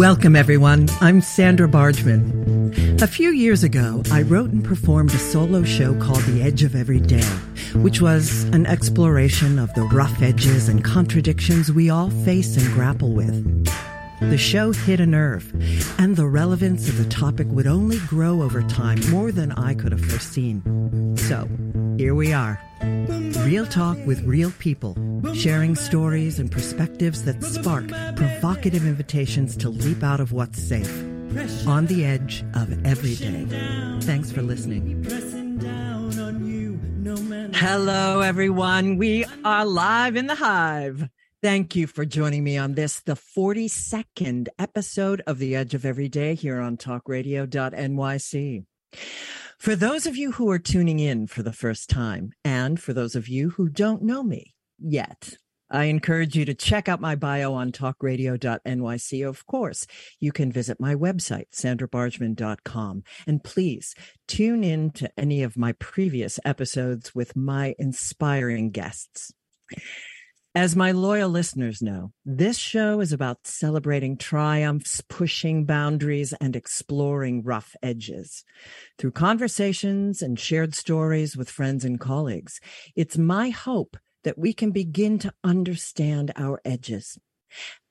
Welcome, everyone. I'm Sandra Bargman. A few years ago, I wrote and performed a solo show called The Edge of Every Day, which was an exploration of the rough edges and contradictions we all face and grapple with. The show hit a nerve, and the relevance of the topic would only grow over time more than I could have foreseen. So, here we are. Real talk with real people, sharing stories and perspectives that spark provocative invitations to leap out of what's safe, on the edge of every day. Thanks for listening. Hello, everyone. We are live in the hive. Thank you for joining me on this, the 42nd episode of The Edge of Every Day here on talkradio.nyc. For those of you who are tuning in for the first time, and for those of you who don't know me yet, I encourage you to check out my bio on talkradio.nyc. Of course, you can visit my website, sandrabargman.com. And please tune in to any of my previous episodes with my inspiring guests. As my loyal listeners know, this show is about celebrating triumphs, pushing boundaries, and exploring rough edges. Through conversations and shared stories with friends and colleagues, it's my hope that we can begin to understand our edges.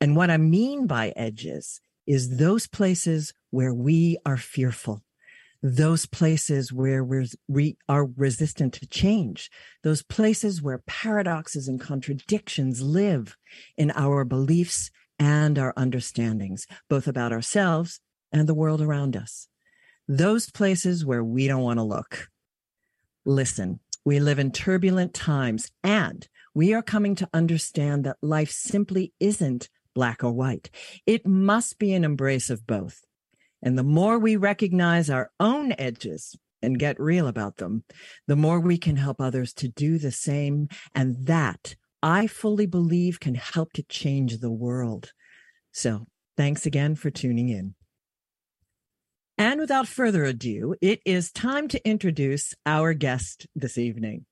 And what I mean by edges is those places where we are fearful those places where we're, we are resistant to change, those places where paradoxes and contradictions live in our beliefs and our understandings, both about ourselves and the world around us. Those places where we don't want to look. Listen, we live in turbulent times and we are coming to understand that life simply isn't black or white. It must be an embrace of both. And the more we recognize our own edges and get real about them, the more we can help others to do the same. And that I fully believe can help to change the world. So thanks again for tuning in. And without further ado, it is time to introduce our guest this evening.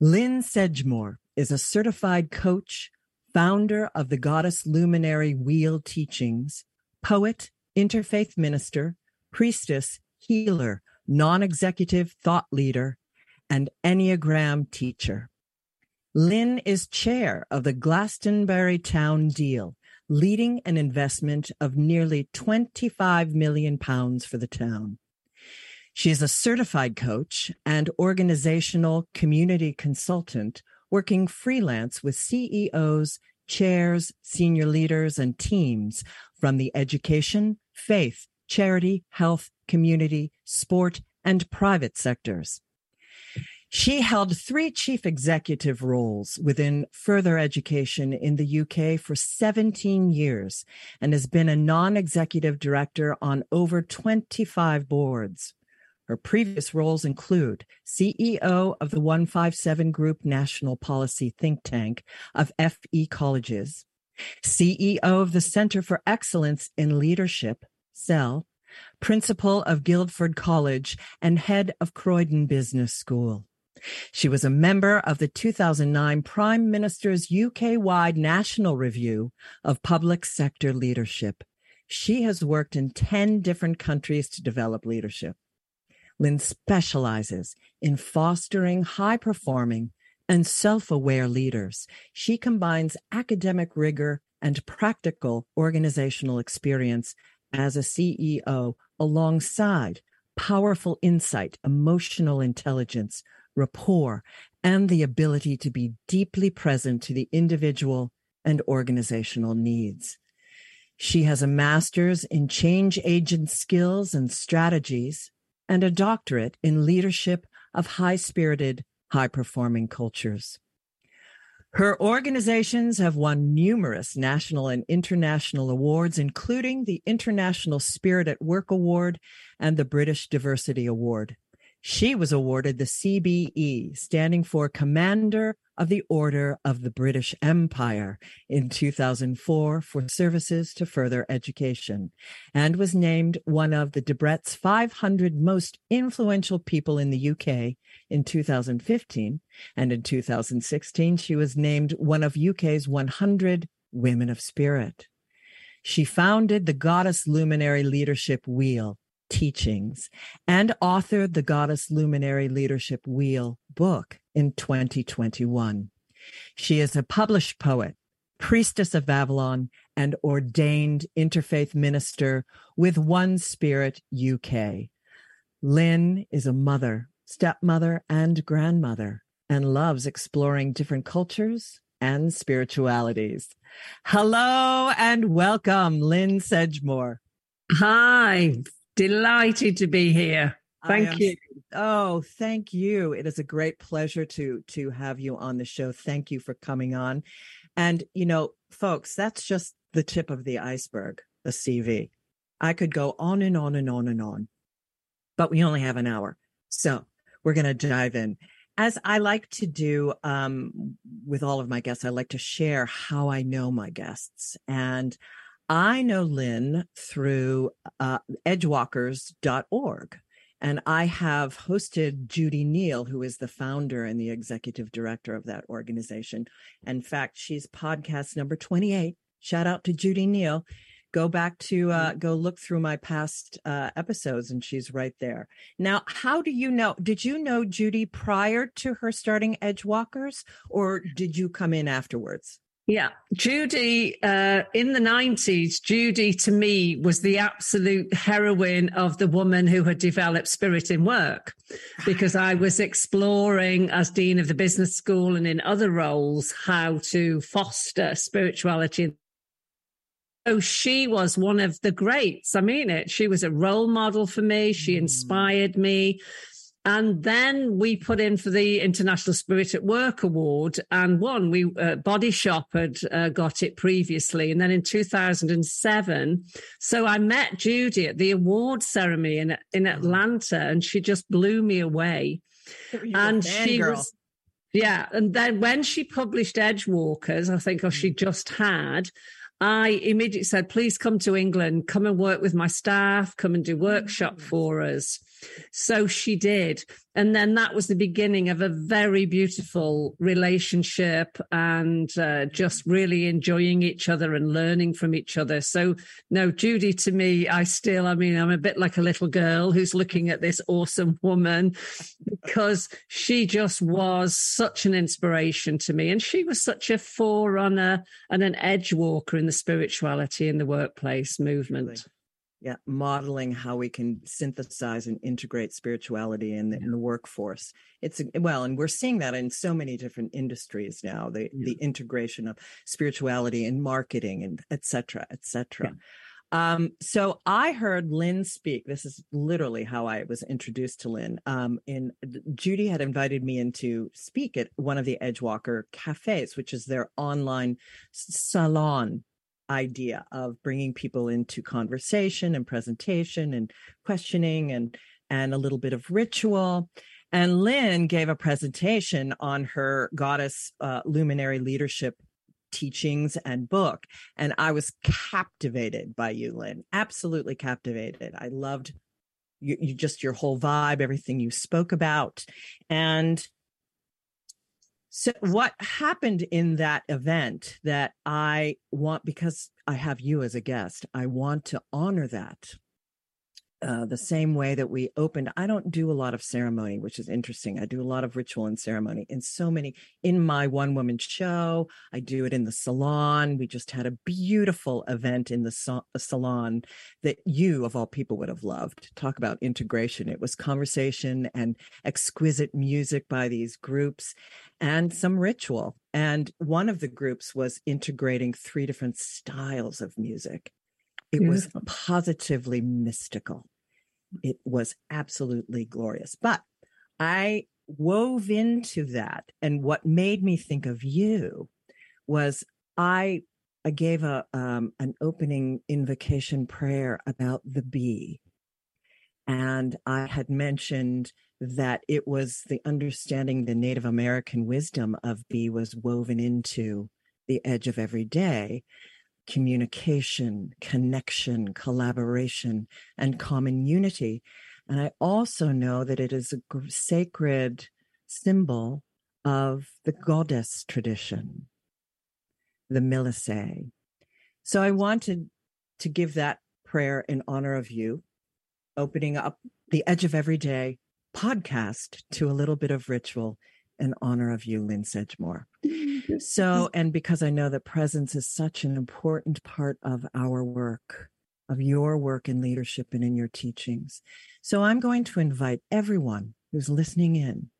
Lynne Sedgmore is a certified coach, founder of the Goddess Luminary Wheel Teachings, poet, interfaith minister, priestess, healer, non executive thought leader, and Enneagram teacher. Lynne is chair of the Glastonbury Town Deal, leading an investment of nearly 25 million pounds for the town. She is a certified coach and organizational community consultant working freelance with CEOs, chairs, senior leaders, and teams from the education, faith, charity, health, community, sport, and private sectors. She held three chief executive roles within further education in the UK for 17 years and has been a non executive director on over 25 boards. Her previous roles include CEO of the 157 Group National Policy Think Tank of FE Colleges, CEO of the Center for Excellence in Leadership, CEL, principal of Guildford College, and head of Croydon Business School. She was a member of the 2009 Prime Minister's UK wide National Review of Public Sector Leadership. She has worked in 10 different countries to develop leadership. Lynne specializes in fostering high performing and self aware leaders. She combines academic rigor and practical organizational experience as a CEO alongside powerful insight, emotional intelligence, rapport, and the ability to be deeply present to the individual and organizational needs. She has a master's in change agent skills and strategies and a doctorate in leadership of high spirited high performing cultures. Her organizations have won numerous national and international awards, including the International Spirit at Work Award and the British Diversity Award. She was awarded the CBE, standing for Commander of the Order of the British Empire in 2004 for services to further education, and was named one of the Debrett's 500 most influential people in the UK in 2015. And in 2016, she was named one of UK's 100 Women of Spirit. She founded the Goddess Luminary Leadership Wheel teachings and authored the Goddess Luminary Leadership Wheel book in 2021. She is a published poet, priestess of Avalon, and ordained interfaith minister with One Spirit UK. Lynne is a mother, stepmother, and grandmother, and loves exploring different cultures and spiritualities. Hello and welcome, Lynne Sedgmore. Hi, delighted to be here. Thank you. Oh, thank you. It is a great pleasure to to have you on the show. Thank you for coming on. And you know, folks, that's just the tip of the iceberg, the CV. I could go on and on and on and on. But we only have an hour. So, we're going to dive in. As I like to do um, with all of my guests, I like to share how I know my guests. And I know Lynne through uh, edgewalkers.org. And I have hosted Judi Neal, who is the founder and the executive director of that organization. In fact, she's podcast number 28. Shout out to Judi Neal. Go back to uh, go look through my past uh, episodes, and she's right there. Now, how do you know? Did you know Judi prior to her starting Edgewalkers, or did you come in afterwards? Yeah, Judi uh, in the 90s, Judi to me was the absolute heroine of the woman who had developed spirit in work because I was exploring, as Dean of the Business School and in other roles, how to foster spirituality. So she was one of the greats. I mean it. She was a role model for me. She mm. inspired me. And then we put in for the International Spirit at Work Award and won. We uh, Body Shop had uh, got it previously, and then in 2007. So I met Judi at the award ceremony in in Atlanta, and she just blew me away. and she girl. was, yeah. And then when she published Edge Walkers, I think, oh, she mm. just had. I immediately said, please come to England, come and work with my staff, come and do workshop mm. for us. So she did. And then that was the beginning of a very beautiful relationship and uh, just really enjoying each other and learning from each other. So, no, Judi, to me, I still, I mean, I'm a bit like a little girl who's looking at this awesome woman because she just was such an inspiration to me. And she was such a forerunner and an edge walker in the spirituality in the workplace movement yeah modeling how we can synthesize and integrate spirituality in the, in the workforce it's well and we're seeing that in so many different industries now the yeah. the integration of spirituality in marketing and et cetera et cetera yeah. Um, so I heard Lynne speak. This is literally how I was introduced to Lynne. Um, in Judi had invited me in to speak at one of the Edgewalker cafes, which is their online salon idea of bringing people into conversation and presentation and questioning and and a little bit of ritual. And lynne gave a presentation on her goddess uh, luminary leadership teachings and book. And i was captivated by you lynne absolutely captivated. I loved you, you just your whole vibe everything you spoke about. And so, what happened in that event that I want, because I have you as a guest, I want to honor that uh, the same way that we opened. I don't do a lot of ceremony, which is interesting. I do a lot of ritual and ceremony in so many, in my one woman show. I do it in the salon. We just had a beautiful event in the so- salon that you, of all people, would have loved. Talk about integration. It was conversation and exquisite music by these groups and some ritual. And one of the groups was integrating three different styles of music. It was positively mystical. It was absolutely glorious. But I wove into that. And what made me think of you was I I gave a um, an opening invocation prayer about the bee, and I had mentioned that it was the understanding the Native American wisdom of bee was woven into the edge of every day, communication, connection, collaboration, and common unity. And I also know that it is a sacred symbol of the goddess tradition, the Melissae. So I wanted to give that prayer in honor of you, opening up the Edge of Everyday podcast to a little bit of ritual in honor of you, Lynne Sedgmore. So, and because I know that presence is such an important part of our work, of your work in leadership and in your teachings. So, I'm going to invite everyone who's listening in.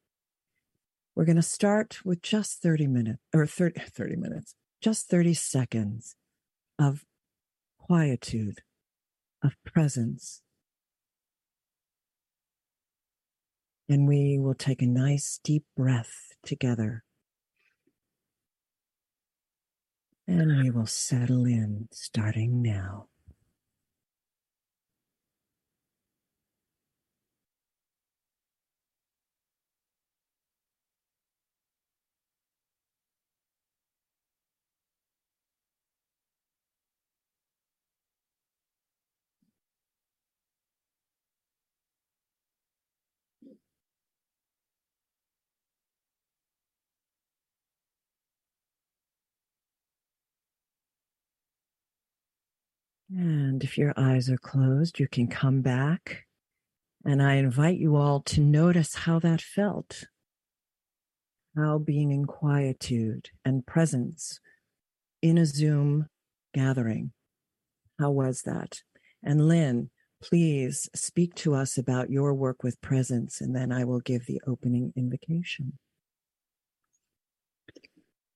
We're going to start with just 30 minutes or 30, 30 minutes, just 30 seconds of quietude, of presence. And we will take a nice deep breath together. And we will settle in starting now. And if your eyes are closed, you can come back. And I invite you all to notice how that felt. How being in quietude and presence in a Zoom gathering. How was that? And Lynne, please speak to us about your work with presence, and then I will give the opening invocation.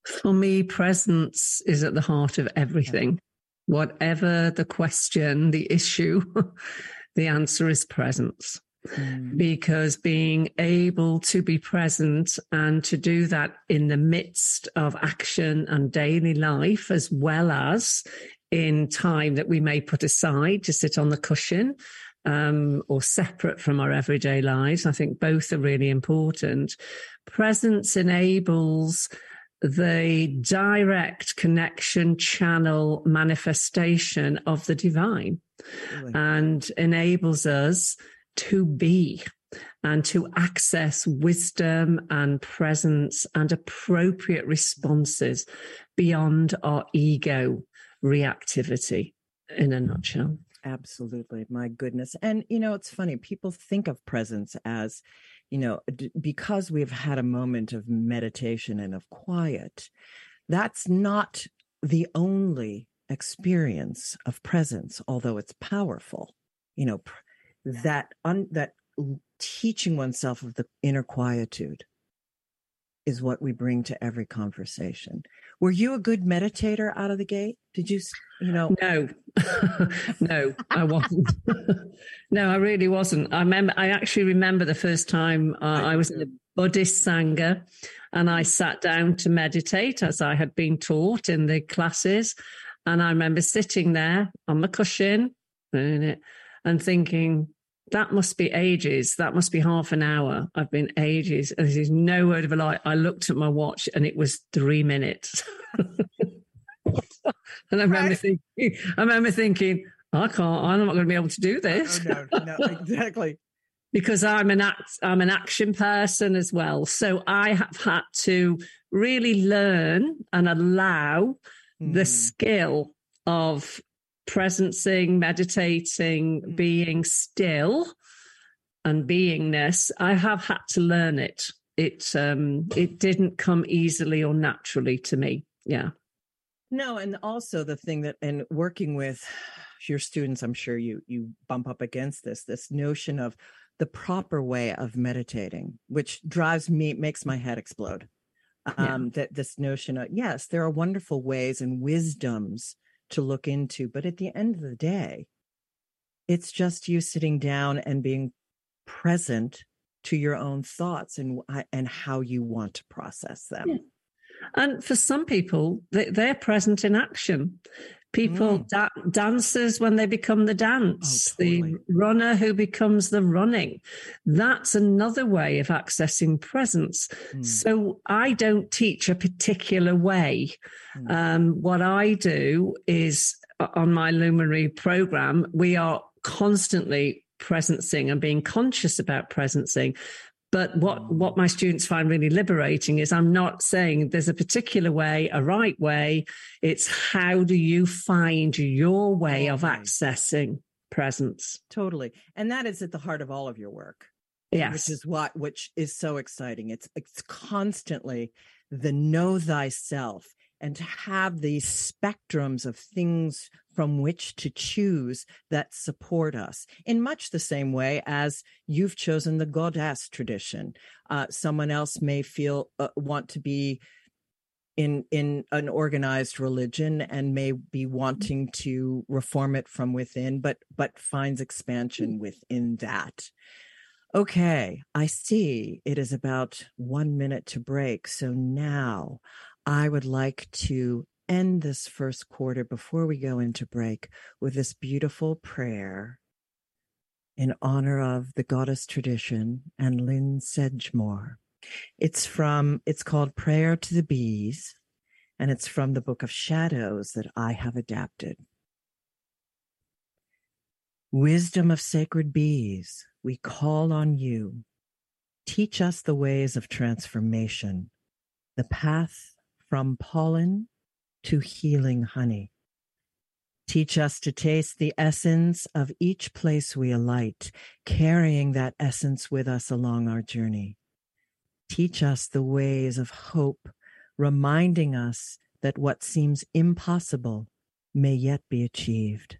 For me, presence is at the heart of everything whatever the question, the issue, the answer is presence. Mm. Because being able to be present and to do that in the midst of action and daily life, as well as in time that we may put aside to sit on the cushion um, or separate from our everyday lives. I think both are really important. Presence enables the direct connection channel manifestation of the divine really? and enables us to be and to access wisdom and presence and appropriate responses beyond our ego reactivity in a nutshell. Absolutely. My goodness. And, you know, it's funny. People think of presence as you know, because we've had a moment of meditation and of quiet, that's not the only experience of presence, although it's powerful. You know, that un, that teaching oneself of the inner quietude is what we bring to every conversation. Were you a good meditator out of the gate? Did you, you know? No, no, I wasn't. no, I really wasn't. I remember, I actually remember the first time uh, I was in a Buddhist Sangha and I sat down to meditate as I had been taught in the classes. And I remember sitting there on the cushion and thinking, that must be ages. That must be half an hour. I've been ages. And there's no word of a lie. I looked at my watch and it was three minutes. and I remember right. thinking, I remember thinking, I can't, I'm not going to be able to do this. No, no exactly. because I'm an act, I'm an action person as well. So I have had to really learn and allow mm. the hmm. skill of presencing, meditating, mm. being still and beingness, I have had to learn it. It um it didn't come easily or naturally to me. Yeah. No, and also the thing that and working with your students, I'm sure you you bump up against this, this notion of the proper way of meditating, which drives me, makes my head explode. Um, yeah. that this notion of yes, there are wonderful ways and wisdoms to look into. But at the end of the day, it's just you sitting down and being present to your own thoughts and and how you want to process them. Yeah. And for some people, they, are present in action. People, mm. da- dancers, when they become the dance, oh, totally. the runner who becomes the running. That's another way of accessing presence. Mm. So I don't teach a particular way. Mm. Um, what I do is on my Luminary program, we are constantly presencing and being conscious about presencing But what, what my students find really liberating is I'm not saying there's a particular way, a right way. It's how do you find your way of accessing presence? Totally. And that is at the heart of all of your work. Yes. Which is what which is so exciting. It's it's constantly the know thyself and to have these spectrums of things from which to choose that support us in much the same way as you've chosen the goddess tradition. Uh, someone else may feel uh, want to be in in an organized religion and may be wanting to reform it from within but but finds expansion within that. Okay i see. It is about 1 minute to break. So now i would like to end this first quarter before we go into break with this beautiful prayer in honor of the goddess tradition and Lynne Sedgmore. It's from, it's called Prayer to the Bees, and it's from the Book of Shadows that I have adapted. Wisdom of sacred bees, we call on you. Teach us the ways of transformation, the path from pollen to healing honey. Teach us to taste the essence of each place we alight, carrying that essence with us along our journey. Teach us the ways of hope, reminding us that what seems impossible may yet be achieved.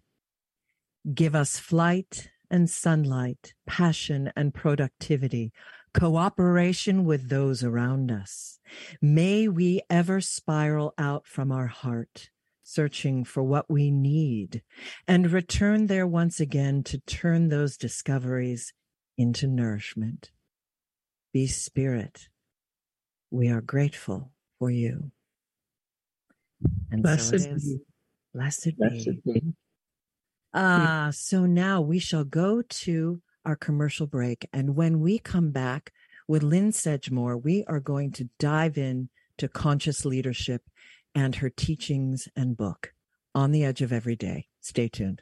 Give us flight and sunlight, passion and productivity, cooperation with those around us. May we ever spiral out from our heart, searching for what we need, and return there once again to turn those discoveries into nourishment. Be spirit. We are grateful for you. And Blessed so it is. be. Blessed, Blessed be. be. Ah, so now we shall go to our commercial break. And when we come back with Lynne Sedgmore, we are going to dive in to conscious leadership and her teachings and book on the edge of every day. Stay tuned.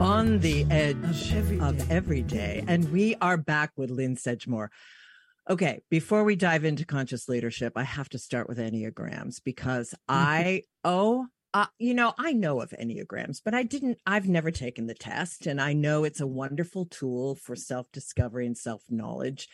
On the edge every of every day. And we are back with Lynne Sedgmore. Okay, before we dive into conscious leadership, I have to start with Enneagrams because I, oh, uh, you know, I know of Enneagrams, but I didn't, I've never taken the test. And I know it's a wonderful tool for self discovery and self knowledge.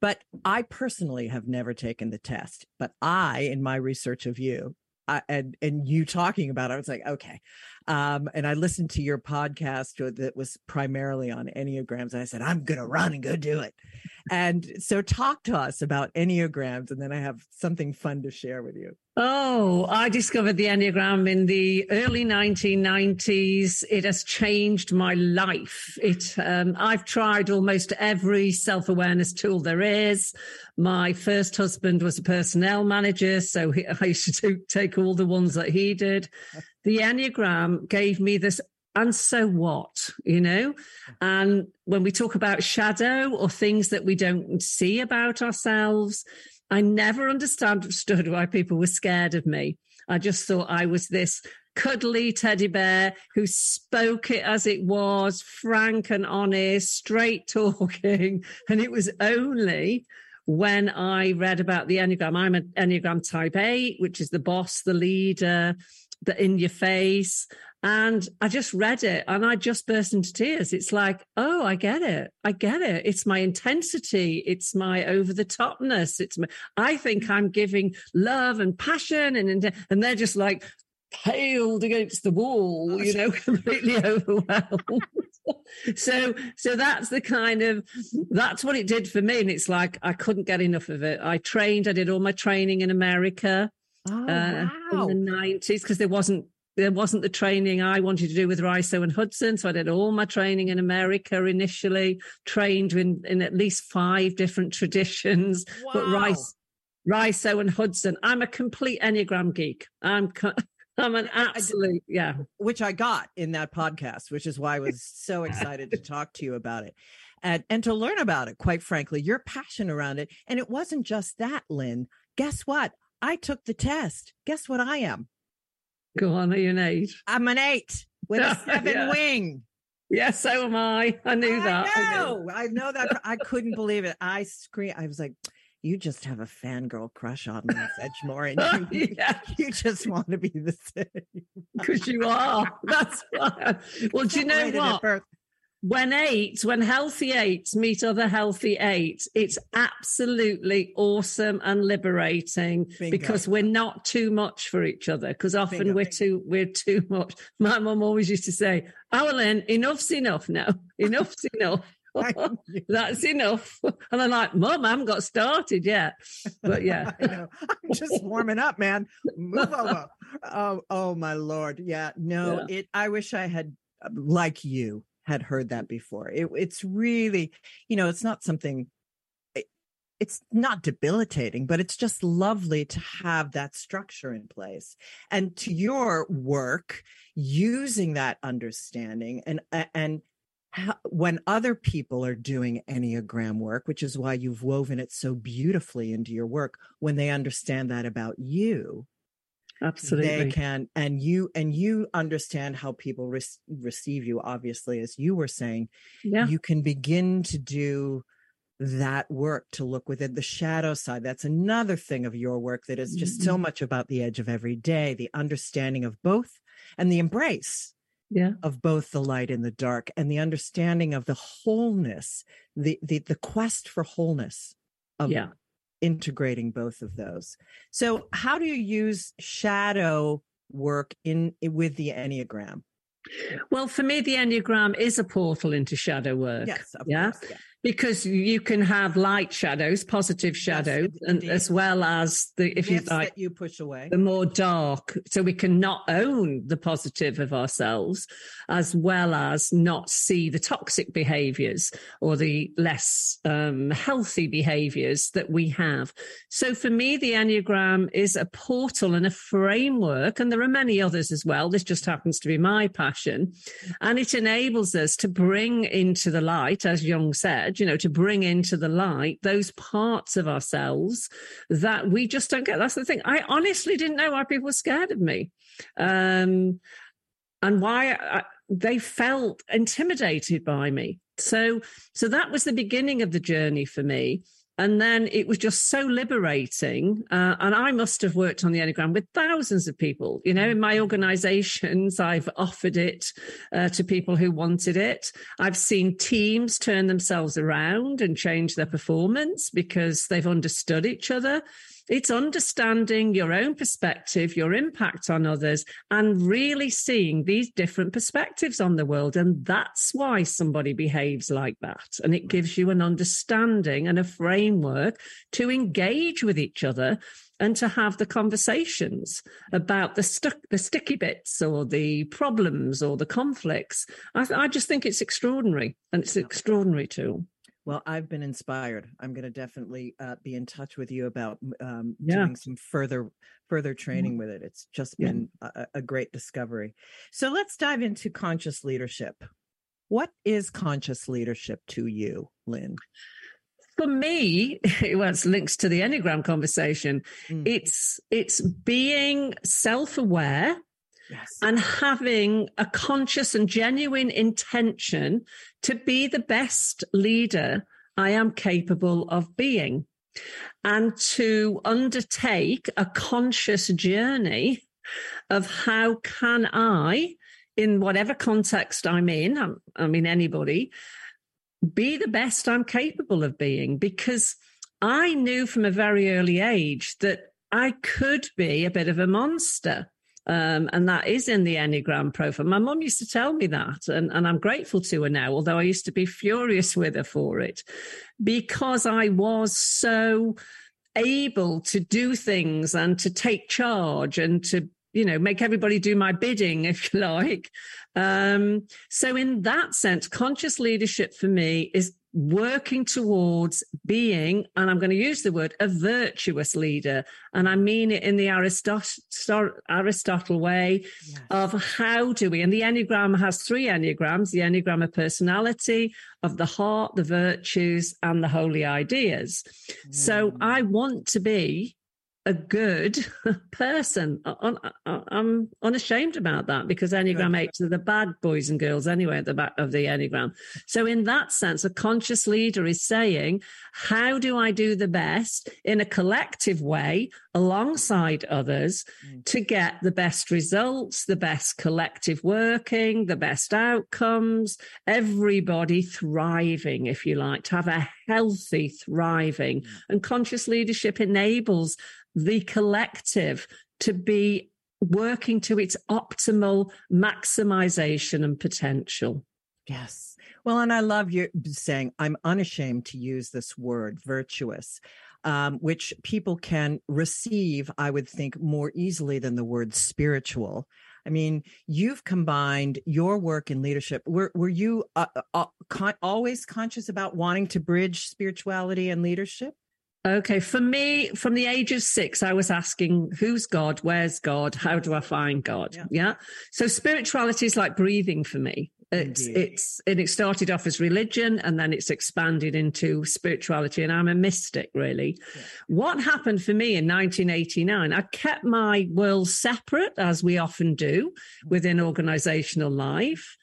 But I personally have never taken the test. But I, in my research of you, I, and and you talking about it, I was like, okay. Um, and I listened to your podcast that was primarily on enneagrams. And I said, I'm gonna run and go do it. And so, talk to us about enneagrams, and then I have something fun to share with you. Oh, I discovered the Enneagram in the early 1990s. It has changed my life. It, um, I've tried almost every self awareness tool there is. My first husband was a personnel manager, so he, I used to take all the ones that he did. The Enneagram gave me this and so what you know? And when we talk about shadow or things that we don't see about ourselves i never understood why people were scared of me. I just thought i was this cuddly teddy bear who spoke it as it was frank and honest straight talking. And it was only when I read about the Enneagram, I'm an Enneagram type 8, which is the boss, the leader, the in your face. And I just read it and I just burst into tears. It's like, oh, I get it. I get it. It's my intensity. It's my over the topness. It's my, I think I'm giving love and passion and, and they're just like paled against the wall, you know, completely overwhelmed. so, so that's the kind of, that's what it did for me. And it's like, I couldn't get enough of it. I trained, I did all my training in America. Oh, uh, wow. in the 90s because there wasn't there wasn't the training I wanted to do with Riso and Hudson. So I did all my training in America initially, trained in, in at least five different traditions. But Rice, Riso and Hudson, I'm a complete Enneagram geek. I'm I'm an absolute, yeah. which I got in that podcast, which is why I was so excited to talk to you about it. And, and to learn about it, quite frankly, your passion around it. And it wasn't just that, Lynne. Guess what? I took the test. Guess what I am? Go on, are you an eight? I'm an eight with a seven Yeah. wing. Yes, so am I. I knew that. I I know. I know that. I couldn't believe it. I screamed. I was like, you just have a fangirl crush on Lynne Sedgmore. And you, yeah, you just want to be the same. because you are. That's why. Well, do you know what? When eights, when healthy eights meet other healthy eights, it's absolutely awesome and liberating Bingo. because we're not too much for each other. Because often Bingo. we're too we're too much. My mum always used to say, "Oh, enough's enough now. Enough's enough." That's enough. And I'm like, Mum, I haven't got started yet. But yeah. I'm just warming up, man. Move over. Oh, oh my lord. Yeah. No, it. I wish I had, uh, like you, had heard that before. It, it's really, you know, it's not something. it- It's not debilitating, but it's just lovely to have that structure in place. And to your work, using that understanding and and when other people are doing enneagram work which is why you've woven it so beautifully into your work when they understand that about you Absolutely. they can and you and you understand how people rec- receive you obviously as you were saying yeah. you can begin to do that work to look within the shadow side that's another thing of your work that is just so mm-hmm. much about the edge of every day the understanding of both and the embrace yeah. of both the light and the dark and the understanding of the wholeness the the, the quest for wholeness of Yeah. Integrating both of those so how do you use shadow work in with the enneagram Well, for me, the Enneagram is a portal into shadow work. yes of yeah. course yeah. Because you can have light shadows, positive shadows, and as well as the, if you like, that you push away the more dark. So we can not own the positive of ourselves, as well as not see the toxic behaviors or the less um, healthy behaviors that we have. So for me, the Enneagram is a portal and a framework, and there are many others as well. This just happens to be my passion. And it enables us to bring into the light, as Jung said, you know, to bring into the light those parts of ourselves that we just don't get. That's the thing. I honestly didn't know why people were scared of me. Um, and why I, they felt intimidated by me. So, so that was the beginning of the journey for me. And then it was just so liberating. Uh, and I must have worked on the Enneagram with thousands of people. You know, in my organizations, I've offered it uh, to people who wanted it. I've seen teams turn themselves around and change their performance because they've understood each other. It's understanding your own perspective, your impact on others, and really seeing these different perspectives on the world. And that's why somebody behaves like that. And it gives you an understanding and a framework to engage with each other and to have the conversations about the stuck the sticky bits or the problems or the conflicts I, I just think it's extraordinary and it's an extraordinary tool Well, I've been inspired. I'm going to definitely uh, be in touch with you about um, Yeah. doing some further further training with it. It's just Yeah. been a, a great discovery. So let's dive into conscious leadership. What is conscious leadership to you, Lynne? for me well it's links to the enneagram conversation Mm. it's it's being self-aware Yes. and having a conscious and genuine intention to be the best leader I am capable of being and to undertake a conscious journey of how can I, in whatever context I'm in, I'm, I mean, anybody, be the best I'm capable of being because I knew from a very early age that I could be a bit of a monster. Um, and that is in the Enneagram profile. My mum used to tell me that, and, and I'm grateful to her now, although I used to be furious with her for it because I was so able to do things and to take charge and to you know make everybody do my bidding if you like um so in that sense conscious leadership for me is working towards being and i'm going to use the word a virtuous leader and i mean it in the aristotle aristotle way Yes. of how do we and the enneagram has three enneagrams the enneagram of personality of the heart the virtues and the holy ideas so Mm. i want to be a good person. I- i'm unashamed about that because enneagram 8 are the bad boys and girls anyway at the back of the enneagram. So in that sense a conscious leader is saying how do i do the best in a collective way alongside others Mm. to get the best results, the best collective working, the best outcomes, everybody thriving, if you like, to have a healthy thriving. Mm. And conscious leadership enables the collective to be working to its optimal maximization and potential. Yes. Well, and I love you saying I'm unashamed to use this word, virtuous, um, which people can receive, I would think, more easily than the word spiritual. I mean, you've combined your work in leadership. Were were you uh, uh, con- always conscious about wanting to bridge spirituality and leadership? Okay, for me, from the age of six, I was asking, who's God? Where's God? How do I find God? Yeah. Yeah. So spirituality is like breathing for me. It's, Indeed. it's, and it started off as religion and then it's expanded into spirituality. And I'm a mystic, really. Yeah. What happened for me in 1989, I kept my world separate, as we often do mm. within organizational life.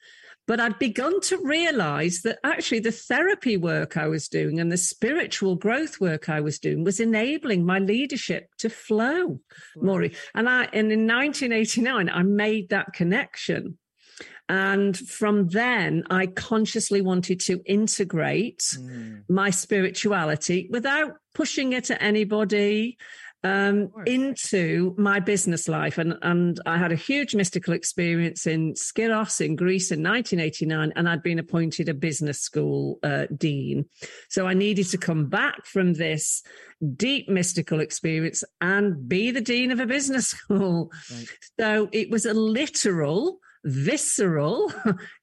But I'd begun to realize that actually the therapy work I was doing and the spiritual growth work I was doing was enabling my leadership to flow, Maury. And I, and in 1989, I made that connection. And from then, I consciously wanted to integrate Mm. my spirituality without pushing it at anybody um, into my business life. And, and I had a huge mystical experience in Skyros in Greece in 1989, and I'd been appointed a business school uh, dean. So I needed to come back from this deep mystical experience and be the dean of a business school. Right. So it was a literal, visceral,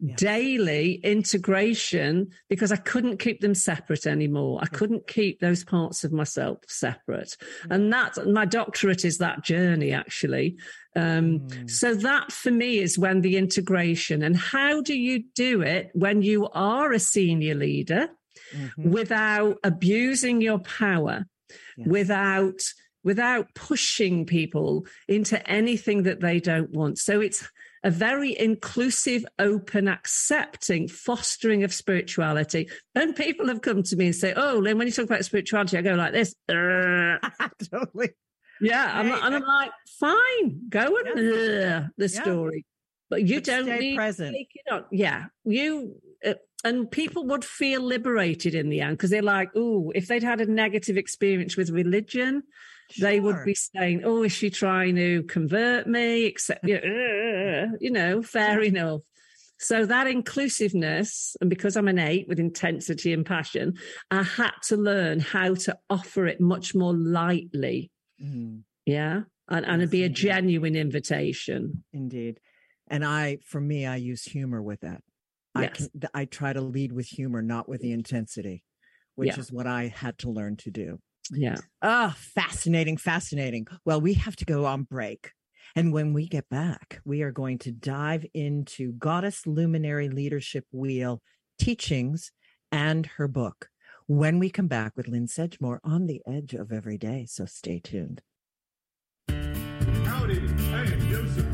Yes. daily integration because I couldn't keep them separate anymore. I couldn't keep those parts of myself separate. And that my doctorate is that journey actually. Um, Mm. So that for me is when the integration and how do you do it when you are a senior leader Mhm. without abusing your power, Yes. without without pushing people into anything that they don't want. So it's a very inclusive, open, accepting, fostering of spirituality. And people have come to me and say, "Oh, Lynne, when you talk about spirituality, I go like this." totally. Yeah, I'm, and I'm like, fine, go and Yeah. the Yeah. story, but you But don't need present. to take it on. Yeah, you uh, and people would feel liberated in the end because they're like, oh, if they'd had a negative experience with religion, they would be saying, oh, is she trying to convert me? Except, you know, uh, you know, fair enough. So that inclusiveness, and because I'm an eight with intensity and passion, I had to learn how to offer it much more lightly. Mm, Yeah. And, and it'd be a genuine invitation. indeed. And I, for me, I use humor with that. I Yes. can, I try to lead with humor, not with the intensity, which Yeah. is what I had to learn to do. Yeah. Ah, fascinating, fascinating. Well, we have to go on break. And when we get back, we are going to dive into Goddess Luminary Leadership Wheel teachings and her book when we come back with Lynne Sedgmore on the edge of every day. So stay tuned.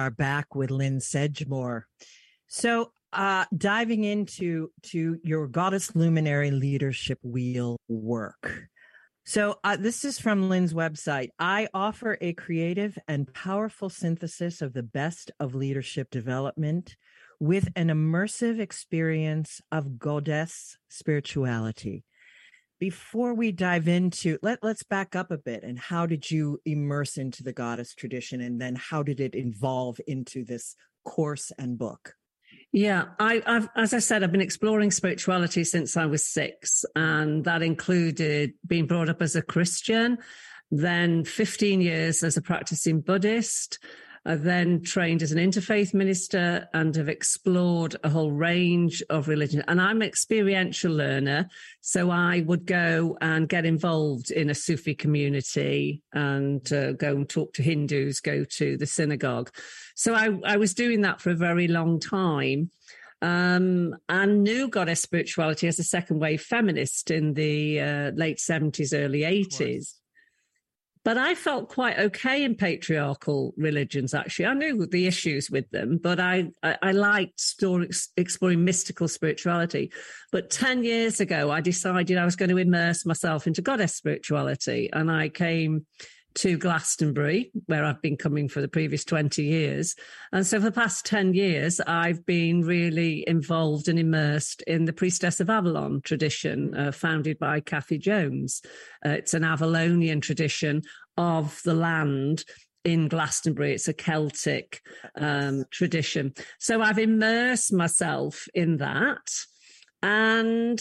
Are back with Lynne Sedgmore. So, uh, diving into to your Goddess Luminary Leadership Wheel work. So, uh, this is from Lynne's website. I offer a creative and powerful synthesis of the best of leadership development with an immersive experience of goddess spirituality. Before we dive into let let's back up a bit and how did you immerse into the goddess tradition and then how did it evolve into this course and book? Yeah, I, I've, as I said, I've been exploring spirituality since I was six, and that included being brought up as a Christian, then 15 years as a practicing Buddhist. I then trained as an interfaith minister and have explored a whole range of religion. And I'm an experiential learner. So I would go and get involved in a Sufi community and uh, go and talk to Hindus, go to the synagogue. So I, I was doing that for a very long time. Um, and knew goddess spirituality as a second wave feminist in the uh, late 70s, early 80s. But I felt quite okay in patriarchal religions, actually. I knew the issues with them, but I, I, I liked story, exploring mystical spirituality. But 10 years ago, I decided I was going to immerse myself into goddess spirituality. And I came to Glastonbury, where I've been coming for the previous 20 years. And so for the past 10 years, I've been really involved and immersed in the Priestess of Avalon tradition, uh, founded by Kathy Jones. Uh, it's an Avalonian tradition of the land in Glastonbury. It's a Celtic um, tradition. So I've immersed myself in that and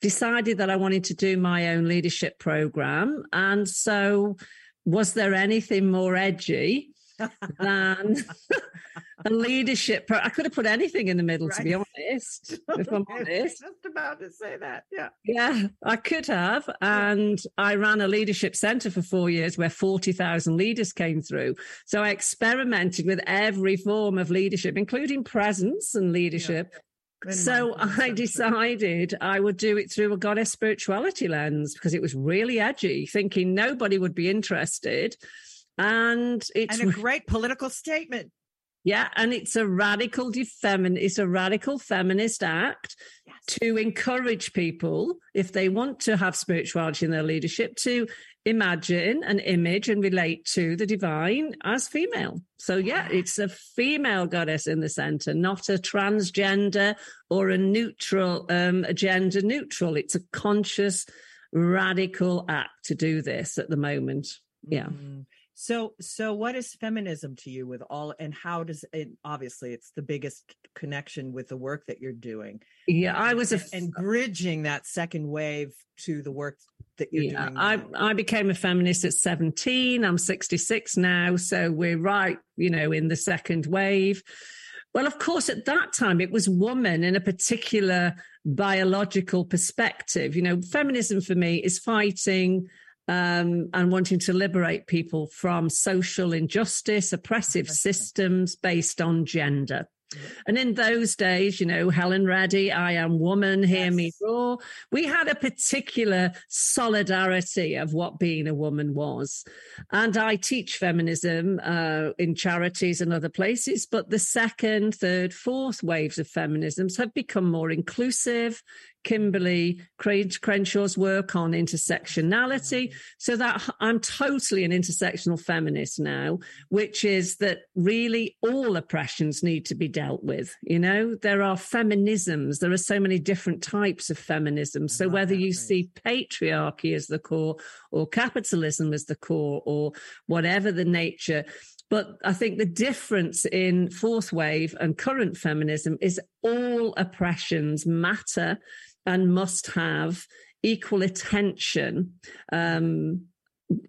decided that I wanted to do my own leadership program. And so, was there anything more edgy than a leadership? Pro- I could have put anything in the middle, right. to be honest. If I'm honest, just about to say that. Yeah, yeah, I could have. And I ran a leadership center for four years, where forty thousand leaders came through. So I experimented with every form of leadership, including presence and leadership. Yeah so I decided I would do it through a goddess spirituality lens because it was really edgy, thinking nobody would be interested. And it's and a great political statement. Yeah, and it's a radical defemin it's a radical feminist act yes. to encourage people if they want to have spirituality in their leadership to imagine an image and relate to the divine as female. So, yeah, it's a female goddess in the center, not a transgender or a neutral, um, a gender neutral. It's a conscious, radical act to do this at the moment. Yeah. Mm-hmm. So, so what is feminism to you with all, and how does it, obviously it's the biggest connection with the work that you're doing. Yeah. I was, a, and bridging that second wave to the work that you're yeah, doing. I, I became a feminist at 17. I'm 66 now. So we're right, you know, in the second wave. Well, of course, at that time, it was woman in a particular biological perspective. You know, feminism for me is fighting um, and wanting to liberate people from social injustice, oppressive systems based on gender. And in those days, you know, Helen Reddy, I am woman, hear yes. me roar. We had a particular solidarity of what being a woman was. And I teach feminism uh, in charities and other places, but the second, third, fourth waves of feminisms have become more inclusive, Kimberlé Crenshaw's work on intersectionality. So that I'm totally an intersectional feminist now, which is that really all oppressions need to be dealt with. You know, there are feminisms. There are so many different types of feminism. So whether you see patriarchy as the core or capitalism as the core or whatever the nature, but I think the difference in fourth wave and current feminism is all oppressions matter and must have equal attention. Um,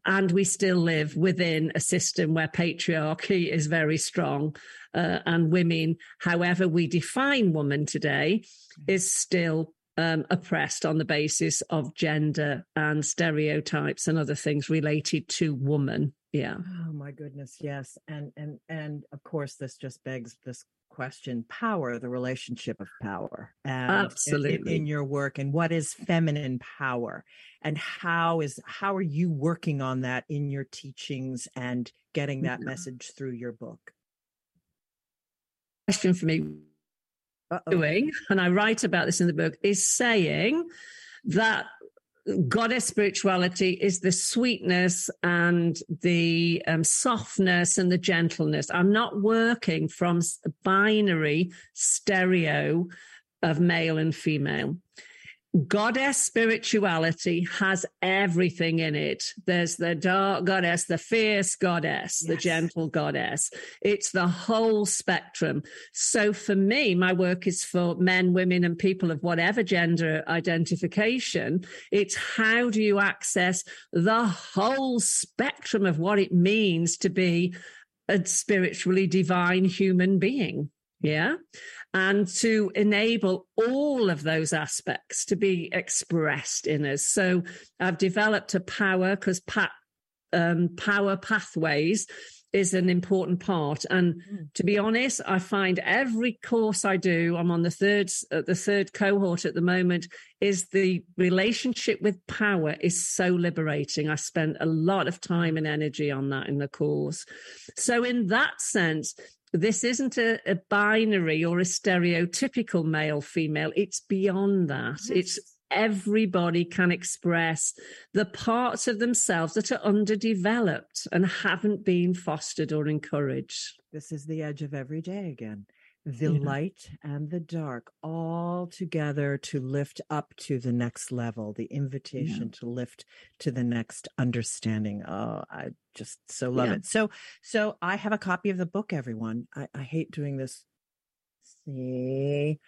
and we still live within a system where patriarchy is very strong, uh, and women, however we define woman today, is still um, oppressed on the basis of gender and stereotypes and other things related to woman. Yeah. Oh my goodness, yes, and and and of course, this just begs this question power the relationship of power absolutely in, in, your work and what is feminine power and how is how are you working on that in your teachings and getting that mm-hmm. message through your book question for me Uh-oh. doing and i write about this in the book is saying that goddess spirituality is the sweetness and the um, softness and the gentleness. I'm not working from binary stereo of male and female goddess spirituality has everything in it. There's the dark goddess, the fierce goddess, yes. the gentle goddess. It's the whole spectrum. So for me, my work is for men, women, and people of whatever gender identification. It's how do you access the whole spectrum of what it means to be a spiritually divine human being? Yeah and to enable all of those aspects to be expressed in us. So I've developed a power because pa- um, power pathways is an important part. And mm. to be honest, I find every course I do, I'm on the third uh, the third cohort at the moment, is the relationship with power is so liberating. I spent a lot of time and energy on that in the course. So in that sense, this isn't a, a, binary or a stereotypical male female. It's beyond that. Yes. It's everybody can express the parts of themselves that are underdeveloped and haven't been fostered or encouraged. This is the edge of every day again. The Yeah. light and the dark all together to lift up to the next level, the invitation to lift to the next understanding. Oh, I just so love Yeah. it. So, so I have a copy of the book, everyone. I, I hate doing this. See,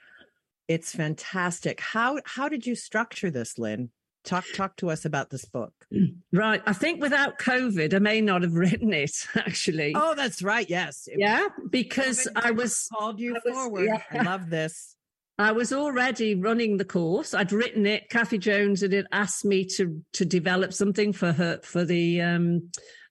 it's fantastic. How, how did you structure this, Lynne? Talk, talk to us about this book. Right. I think without COVID, I may not have written it actually. Oh, that's right. Yes. It- yeah, because I was called you I was- forward. I love this. I was already running the course. I'd written it. Kathy Jones had it asked me to to develop something for her for the um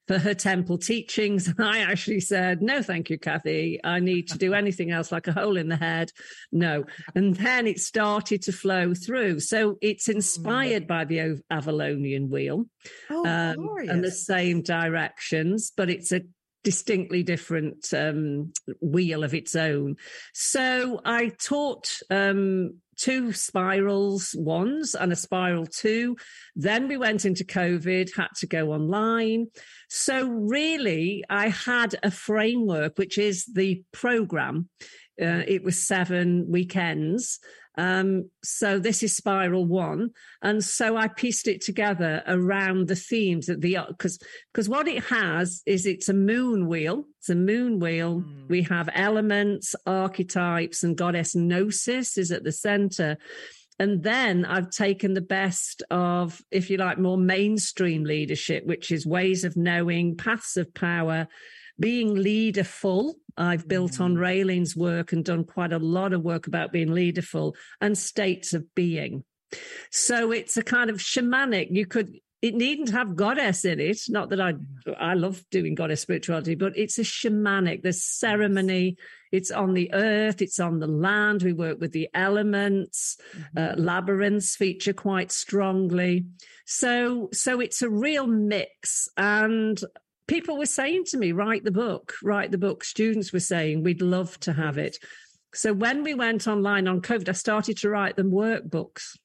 for her temple teachings. And I actually said, no, thank you, Kathy. I need to do anything else like a hole in the head. No. And then it started to flow through. So it's inspired by the Avalonian wheel Oh, um, and the same directions, but it's a distinctly different um, wheel of its own. So I taught um, two spirals ones and a spiral two. Then we went into COVID, had to go online. So really, I had a framework, which is the program. Uh, it was seven weekends. Um, so this is spiral one. And so I pieced it together around the themes that the, because, because what it has is it's a moon wheel. It's a moon wheel. Mm. We have elements, archetypes, and goddess gnosis is at the center. And then I've taken the best of, if you like, more mainstream leadership, which is ways of knowing, paths of power, being leaderful. I've built on mm. Raelin's work and done quite a lot of work about being leaderful and states of being. So it's a kind of shamanic. You could, it needn't have goddess in it. Not that I, mm. I love doing goddess spirituality, but it's a shamanic. There's ceremony. It's on the earth. It's on the land. We work with the elements. Mm-hmm. Uh, labyrinths feature quite strongly. So, so it's a real mix. And people were saying to me, write the book, write the book. Students were saying, we'd love to have it. So when we went online on COVID, I started to write them workbooks.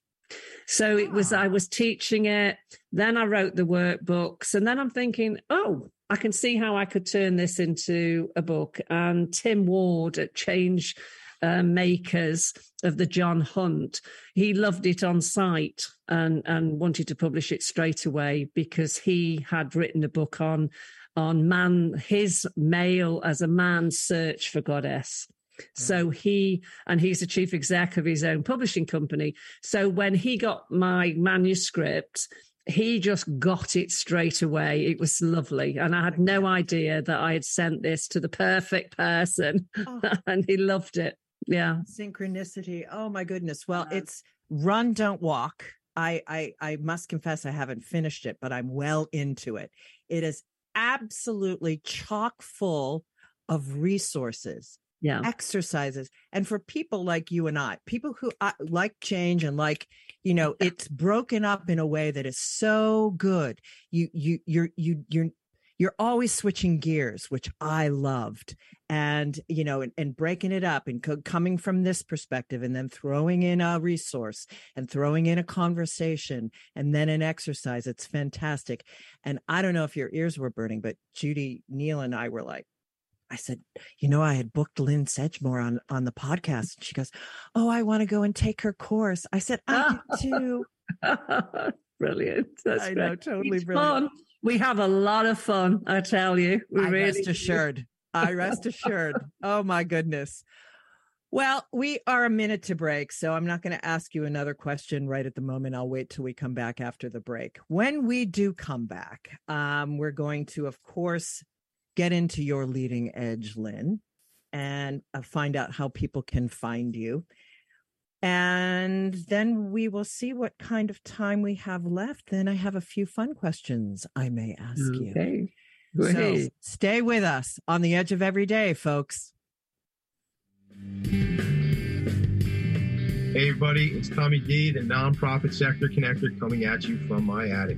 So it was, Ah. I was teaching it. Then I wrote the workbooks. And then I'm thinking, oh, I can see how I could turn this into a book. And Tim Ward at Change uh, Makers of the John Hunt, he loved it on site and, and wanted to publish it straight away because he had written a book on on man his male as a man search for goddess. So mm. he, and he's the chief exec of his own publishing company. So when he got my manuscript, he just got it straight away. It was lovely. And I had no idea that I had sent this to the perfect person. Oh. and he loved it. Yeah. synchronicity oh my goodness well Yeah. it's run don't walk I, I i must confess i haven't finished it but i'm well into it it is absolutely chock full of resources Yeah. exercises and for people like you and i people who uh, like change and like you know it's broken up in a way that is so good you you you're you you're you're always switching gears which i loved and you know and, and breaking it up and co- coming from this perspective and then throwing in a resource and throwing in a conversation and then an exercise it's fantastic and i don't know if your ears were burning but judi neal and i were like I said, you know, I had booked Lynne Sedgmore on on the podcast. And She goes, "Oh, I want to go and take her course." I said, "I do too." brilliant. That's I know, great. totally It's brilliant. fun. We have a lot of fun, I tell you. We I really rest assured. I rest assured. Oh my goodness. Well, we are a minute to break, so I'm not going to ask you another question right at the moment. I'll wait till we come back after the break. When we do come back, um, we're going to, of course, get into your leading edge, Lynne, and uh, find out how people can find you. And then we will see what kind of time we have left. Then I have a few fun questions I may ask you. Okay. So Great. stay with us on the edge of every day, folks. Hey, everybody, it's Tommy D, the nonprofit sector connector, coming at you from my attic.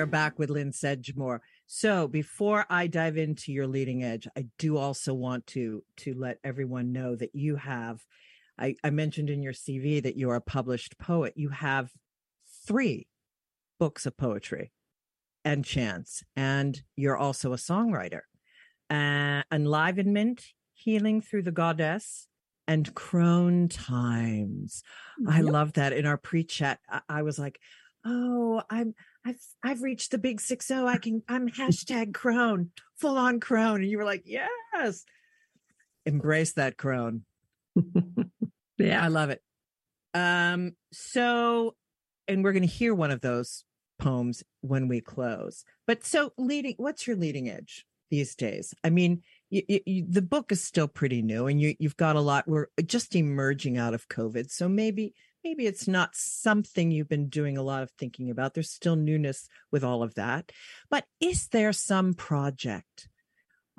Are back with Lynne Sedgmore. So before I dive into your leading edge, I do also want to to let everyone know that you have I, I mentioned in your CV that you're a published poet. You have three books of poetry and chants, and you're also a songwriter. Uh, Enlivenment, Healing Through the Goddess, and Crone Times. I love that. In our pre-chat, I, I was like, "Oh, I'm I've I've reached the big six zero. I can I'm hashtag crone, full on crone." And you were like, "Yes, embrace that crone." Yeah. I love it. Um, so, and we're going to hear one of those poems when we close. But so, leading, what's your leading edge these days? I mean, you, you, the book is still pretty new, and you you've got a lot. We're just emerging out of COVID, so maybe maybe it's not something you've been doing a lot of thinking about. There's still newness with all of that, but is there some project?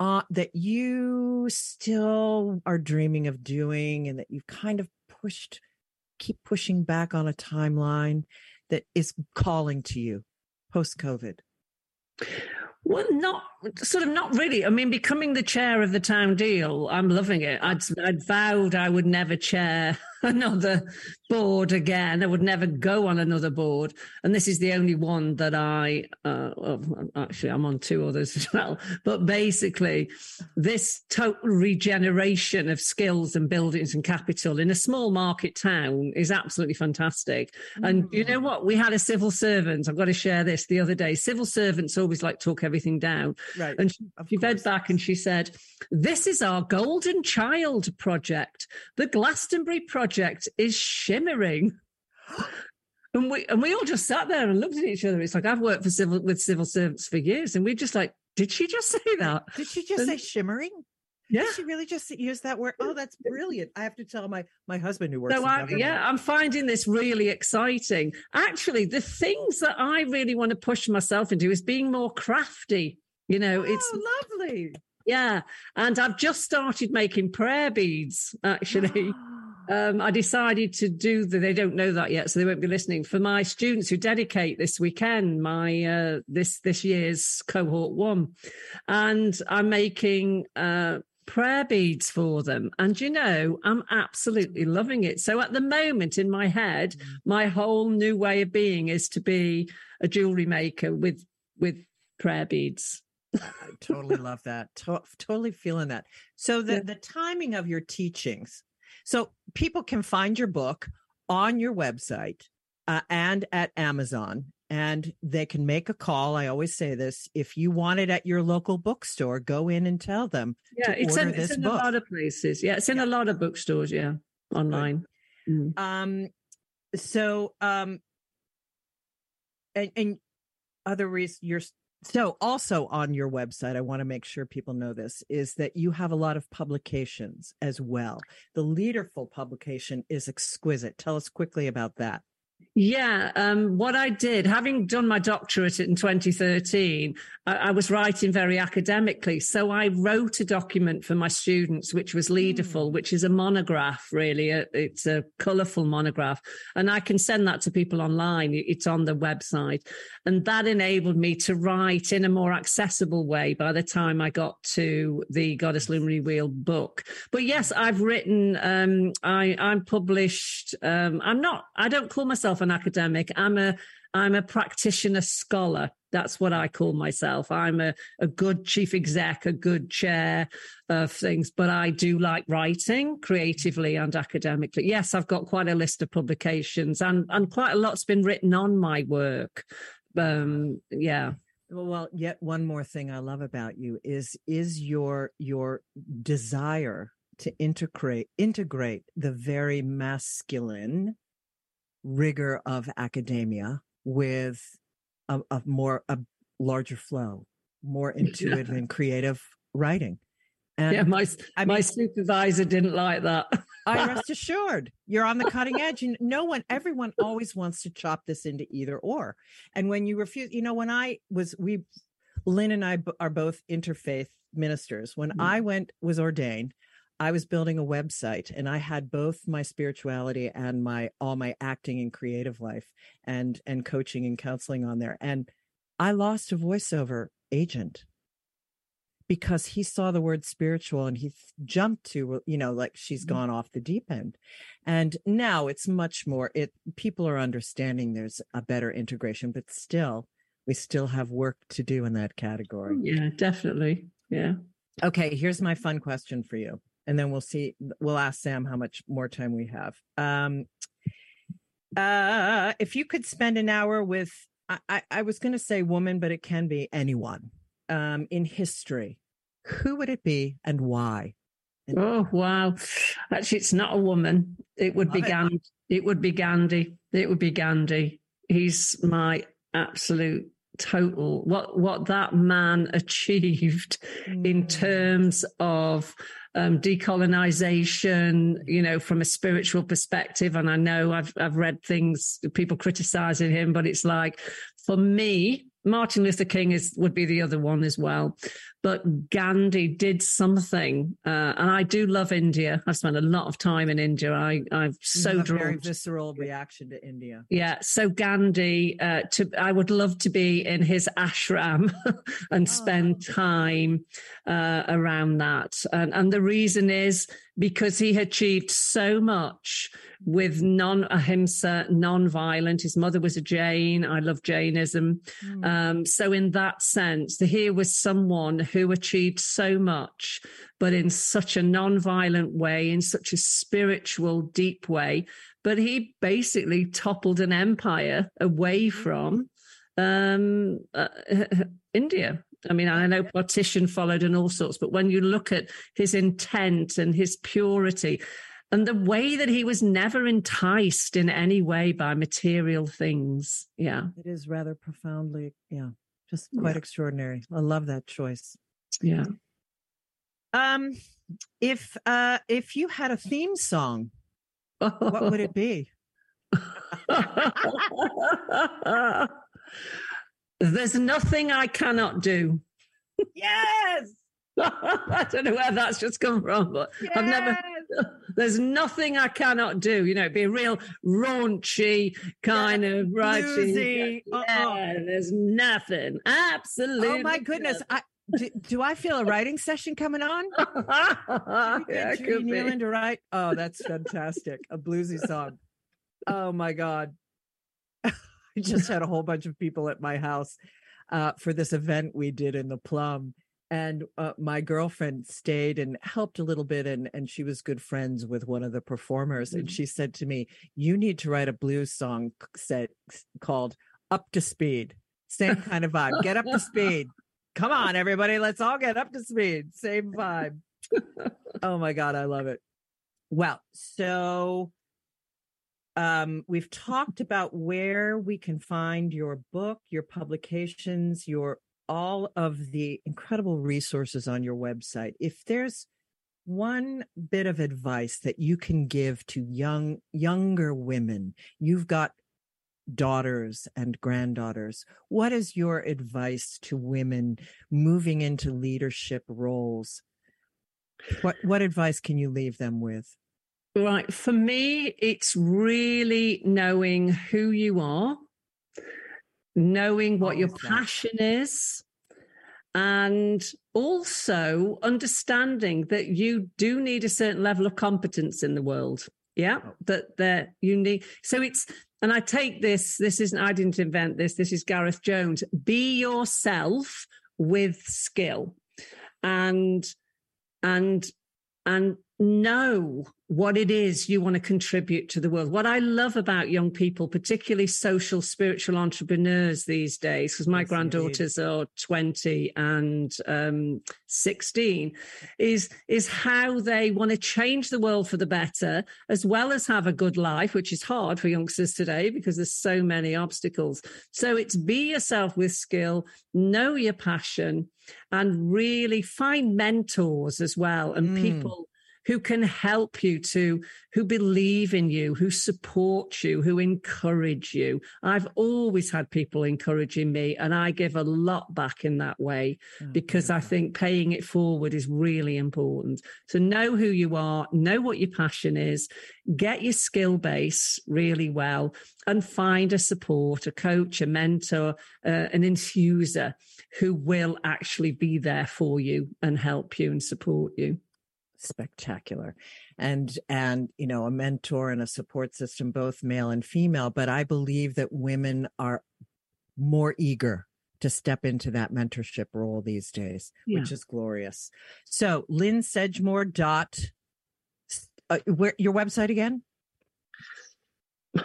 uh, that you still are dreaming of doing and that you've kind of pushed, keep pushing back on a timeline that is calling to you post COVID? Well, not sort of not really. I mean, becoming the chair of the town deal, I'm loving it. I'd, I'd vowed I would never chair another board again. I would never go on another board. And this is the only one that I, uh, well, actually, I'm on two others as well. But basically, this total regeneration of skills and buildings and capital in a small market town is absolutely fantastic. And you know what? We had a civil servant. I've got to share this the other day. Civil servants always like talk everything down. Right. And she, she fed back and she said, This is our golden child project. The Glastonbury project is shimmering. And we and we all just sat there and looked at each other. It's like I've worked for civil with civil servants for years, and we're just like, did she just say that? Did she just say shimmering? Yeah. Did she really just use that word? Oh, that's brilliant. I have to tell my my husband who works So I, yeah, I'm finding this really exciting. Actually, the things that I really want to push myself into is being more crafty. You know, it's Oh, lovely. Yeah. And I've just started making prayer beads, actually. Um, I decided to do the, they don't know that yet, so they won't be listening for my students who dedicate this weekend, my, uh, this, this year's cohort one. And I'm making, uh, prayer beads for them. And you know, I'm absolutely loving it. So at the moment in my head, my whole new way of being is to be a jewelry maker with, with prayer beads. I totally love that. To- totally feeling that. So the the timing of your teachings. So people can find your book on your website uh, and at Amazon, and they can make a call. I always say this: if you want it at your local bookstore, go in and tell them Yeah, to it's in, it's in a lot of places. Yeah, it's in a lot of bookstores. Yeah, online. Mm. Um, so um, and and other reasons you're so also on your website, I want to make sure people know this is that you have a lot of publications as well. The Leaderful publication is exquisite. Tell us quickly about that. Yeah, um, what I did, having done my doctorate in 2013, I, I, was writing very academically. So I wrote a document for my students, which was Leaderful, mm. which is a monograph, really. It's a colourful monograph. And I can send that to people online. It's on the website. And that enabled me to write in a more accessible way by the time I got to the Goddess Luminary Wheel book. But yes, I've written, um, I, I'm published, um, I'm not, I don't call myself an academic. I'm a I'm a practitioner scholar. That's what I call myself. I'm a, a good chief exec, a good chair of things, but I do like writing creatively and academically. Yes, I've got quite a list of publications and, and quite a lot's been written on my work. Um, yeah. Well, yet one more thing I love about you is is your your desire to integrate integrate the very masculine rigor of academia with a, a more a larger flow, more intuitive yeah. and creative writing. And yeah, my I my supervisor didn't like that. I rest assured, you're on the cutting edge. And no one, everyone always wants to chop this into either or. And when you refuse, you know, when I was, we, Lynne and I are both interfaith ministers. When mm-hmm. I went, was ordained, I was building a website and I had both my spirituality and my all my acting and creative life and and coaching and counseling on there. And I lost a voiceover agent because he saw the word spiritual and he jumped to you know like she's mm-hmm. gone off the deep end and now it's much more it people are understanding there's a better integration but still we still have work to do in that category yeah definitely yeah okay here's my fun question for you and then we'll see. We'll ask Sam how much more time we have. Um, uh, if you could spend an hour with, I, I was going to say woman, but it can be anyone um, in history. Who would it be and why? Oh wow! Actually, it's not a woman. It would be Gandhi. It would be Gandhi. It would be Gandhi. He's my absolute total. What what that man achieved mm. in terms of um, decolonization, you know, from a spiritual perspective. And I know I've I've read things people criticizing him, but it's like for me, Martin Luther King is would be the other one as well. But Gandhi did something, uh, and I do love India. I've spent a lot of time in India. I I've so drawn very visceral reaction to India. Yeah, so Gandhi, uh, to I would love to be in his ashram and oh. spend time uh, around that. And and the reason is because he achieved so much with non ahimsa, non-violent. His mother was a Jain. I love Jainism. Mm. Um, so in that sense, here was someone who achieved so much, but in such a non-violent way, in such a spiritual, deep way. But he basically toppled an empire away hmm. from um, uh, India. I mean, I know partition followed and all sorts, but when you look at his intent and his purity, and the way that he was never enticed in any way by material things. Yeah. It is rather profoundly, yeah, just quite yeah. extraordinary. I love that choice. Yeah. Um if uh if you had a theme song, what would it be? There's nothing I cannot do. Yes. I don't know where that's just come from, but yes. I've never. There's nothing I cannot do. You know, it'd be a real raunchy kind yeah. of writing. Yeah, uh-uh. there's nothing. Absolutely. Oh my goodness! I, do, do, I feel a writing session coming on? yeah, could be. to write. Oh, that's fantastic! A bluesy song. Oh my god! I just had a whole bunch of people at my house uh, for this event we did in the Plum and uh, my girlfriend stayed and helped a little bit and and she was good friends with one of the performers mm-hmm. and she said to me you need to write a blues song set called up to speed. Same kind of vibe. Get up to speed. Come on everybody let's all get up to speed. Same vibe. Oh my god i love it. Well so um, we've talked about where we can find your book, your publications, your all of the incredible resources on your website. If there's one bit of advice that you can give to young younger women, you've got daughters and granddaughters. What is your advice to women moving into leadership roles? What what advice can you leave them with? Right. For me, it's really knowing who you are, knowing what your passion is, and also understanding that you do need a certain level of competence in the world. Yeah. Oh. That that you need. So it's and I take this, this isn't I didn't invent this, this is Gareth Jones. Be yourself with skill. And and and know what it is you want to contribute to the world. What I love about young people, particularly social, spiritual entrepreneurs these days, because my yes, granddaughters indeed. are 20 and um, 16, is, is how they want to change the world for the better, as well as have a good life, which is hard for youngsters today because there's so many obstacles. So it's be yourself with skill, know your passion, and really find mentors as well and mm. people who can help you to, who believe in you, who support you, who encourage you. I've always had people encouraging me, and I give a lot back in that way oh, because I think paying it forward is really important. So know who you are, know what your passion is, get your skill base really well, and find a support, a coach, a mentor, uh, an infuser who will actually be there for you and help you and support you spectacular. And and you know a mentor and a support system both male and female but i believe that women are more eager to step into that mentorship role these days yeah. which is glorious. So lynne sedgmore dot uh, where your website again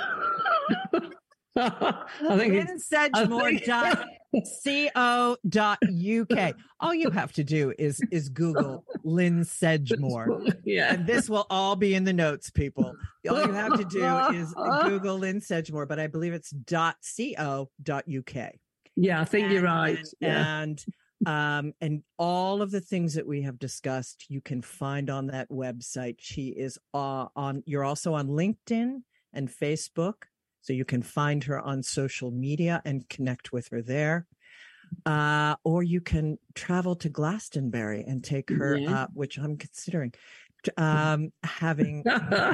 I think Lynne Sedgmore dot co.uk. All you have to do is is Google Lynne Sedgmore. Yeah. And this will all be in the notes, people. All you have to do is Google Lynne Sedgmore, but I believe it's dot co.uk. Yeah, I think and, you're right. And, yeah. and um and all of the things that we have discussed you can find on that website she is uh, on you're also on linkedin and facebook so you can find her on social media and connect with her there. Uh, or you can travel to Glastonbury and take her, yeah. uh, which I'm considering, um, having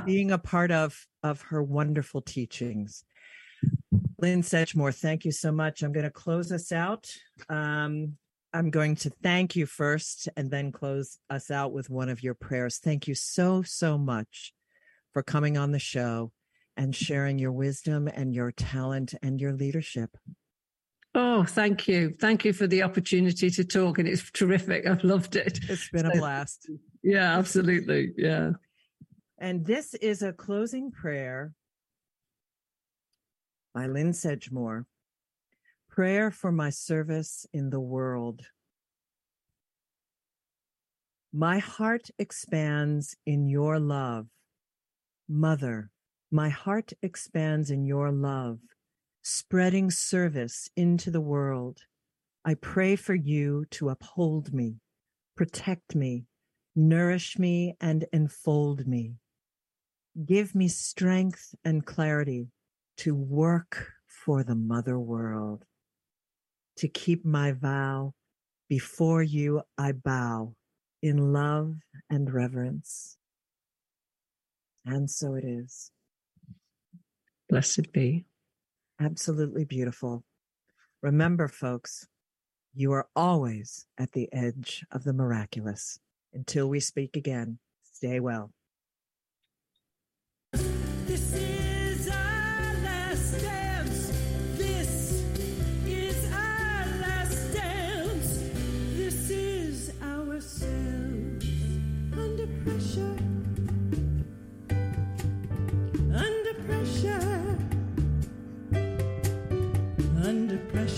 being a part of of her wonderful teachings. Lynne Sedgmore, thank you so much. I'm going to close us out. Um, I'm going to thank you first and then close us out with one of your prayers. Thank you so, so much for coming on the show and sharing your wisdom and your talent and your leadership. Oh, thank you. Thank you for the opportunity to talk. And it's terrific. I've loved it. It's been a blast. Yeah, absolutely. Yeah. And this is a closing prayer by Lynne Sedgmore Prayer for my service in the world. My heart expands in your love, Mother my heart expands in your love, spreading service into the world. I pray for you to uphold me, protect me, nourish me, and enfold me. Give me strength and clarity to work for the mother world. To keep my vow, before you I bow in love and reverence. And so it is. Blessed be. Absolutely beautiful. Remember, folks, you are always at the edge of the miraculous. Until we speak again, stay well.